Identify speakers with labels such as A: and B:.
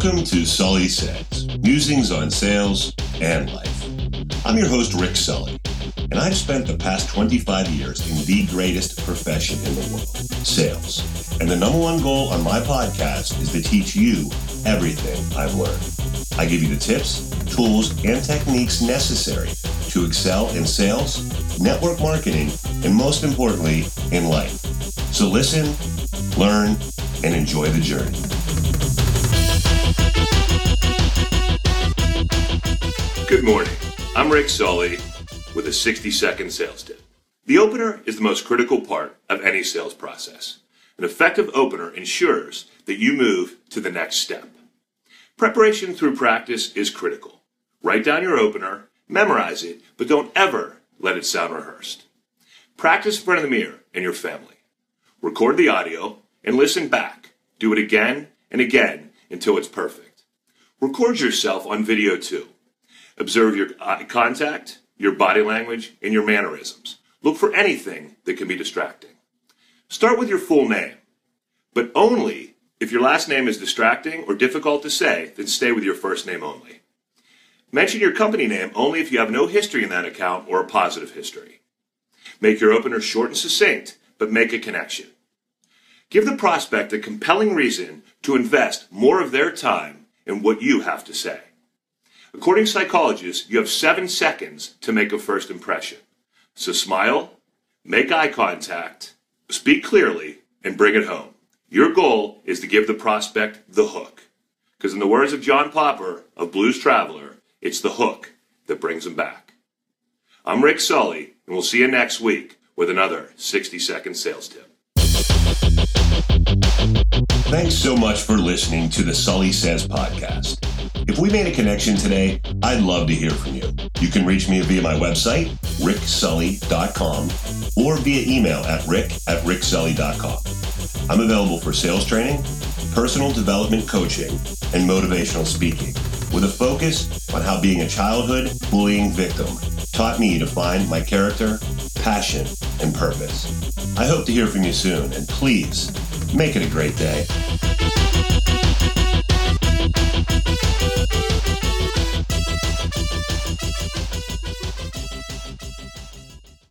A: Welcome to Sully Says, musings on sales and life. I'm your host, Rick Sully, and I've spent the past 25 years in the greatest profession in the world, sales. And the number one goal on my podcast is to teach you everything I've learned. I give you the tips, tools, and techniques necessary to excel in sales, network marketing, and most importantly, in life. So listen, learn, and enjoy the journey. Good morning. I'm Rick Sully with a 60 second sales tip. The opener is the most critical part of any sales process. An effective opener ensures that you move to the next step. Preparation through practice is critical. Write down your opener, memorize it, but don't ever let it sound rehearsed. Practice in front of the mirror and your family. Record the audio and listen back. Do it again and again until it's perfect. Record yourself on video too. Observe your eye contact, your body language, and your mannerisms. Look for anything that can be distracting. Start with your full name, but only if your last name is distracting or difficult to say, then stay with your first name only. Mention your company name only if you have no history in that account or a positive history. Make your opener short and succinct, but make a connection. Give the prospect a compelling reason to invest more of their time in what you have to say. According to psychologists, you have seven seconds to make a first impression. So smile, make eye contact, speak clearly, and bring it home. Your goal is to give the prospect the hook. Because in the words of John Popper of Blues Traveler, it's the hook that brings them back. I'm Rick Sully, and we'll see you next week with another 60 second sales tip. Thanks so much for listening to the Sully Says podcast. If we made a connection today, I'd love to hear from you. You can reach me via my website, ricksully.com, or via email at rick at ricksully.com. I'm available for sales training, personal development coaching, and motivational speaking, with a focus on how being a childhood bullying victim taught me to find my character, passion, and purpose. I hope to hear from you soon, and please make it a great day.